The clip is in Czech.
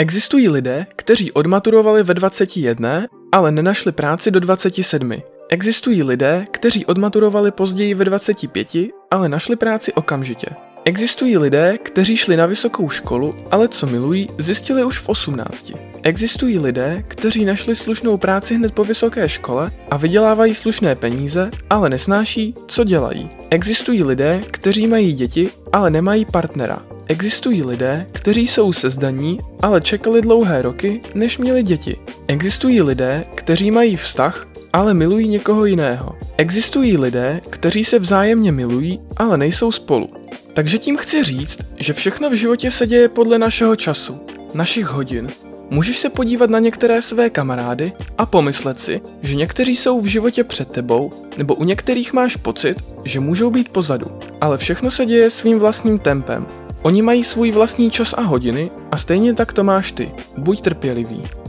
Existují lidé, kteří odmaturovali ve 21, ale nenašli práci do 27. Existují lidé, kteří odmaturovali později ve 25, ale našli práci okamžitě. Existují lidé, kteří šli na vysokou školu, ale co milují, zjistili už v 18. Existují lidé, kteří našli slušnou práci hned po vysoké škole a vydělávají slušné peníze, ale nesnáší, co dělají. Existují lidé, kteří mají děti, ale nemají partnera. Existují lidé, kteří jsou sezdaní, ale čekali dlouhé roky, než měli děti. Existují lidé, kteří mají vztah, ale milují někoho jiného. Existují lidé, kteří se vzájemně milují, ale nejsou spolu. Takže tím chci říct, že všechno v životě se děje podle našeho času, našich hodin. Můžeš se podívat na některé své kamarády a pomyslet si, že někteří jsou v životě před tebou, nebo u některých máš pocit, že můžou být pozadu. Ale všechno se děje svým vlastním tempem. Oni mají svůj vlastní čas a hodiny a stejně tak to máš ty. Buď trpělivý.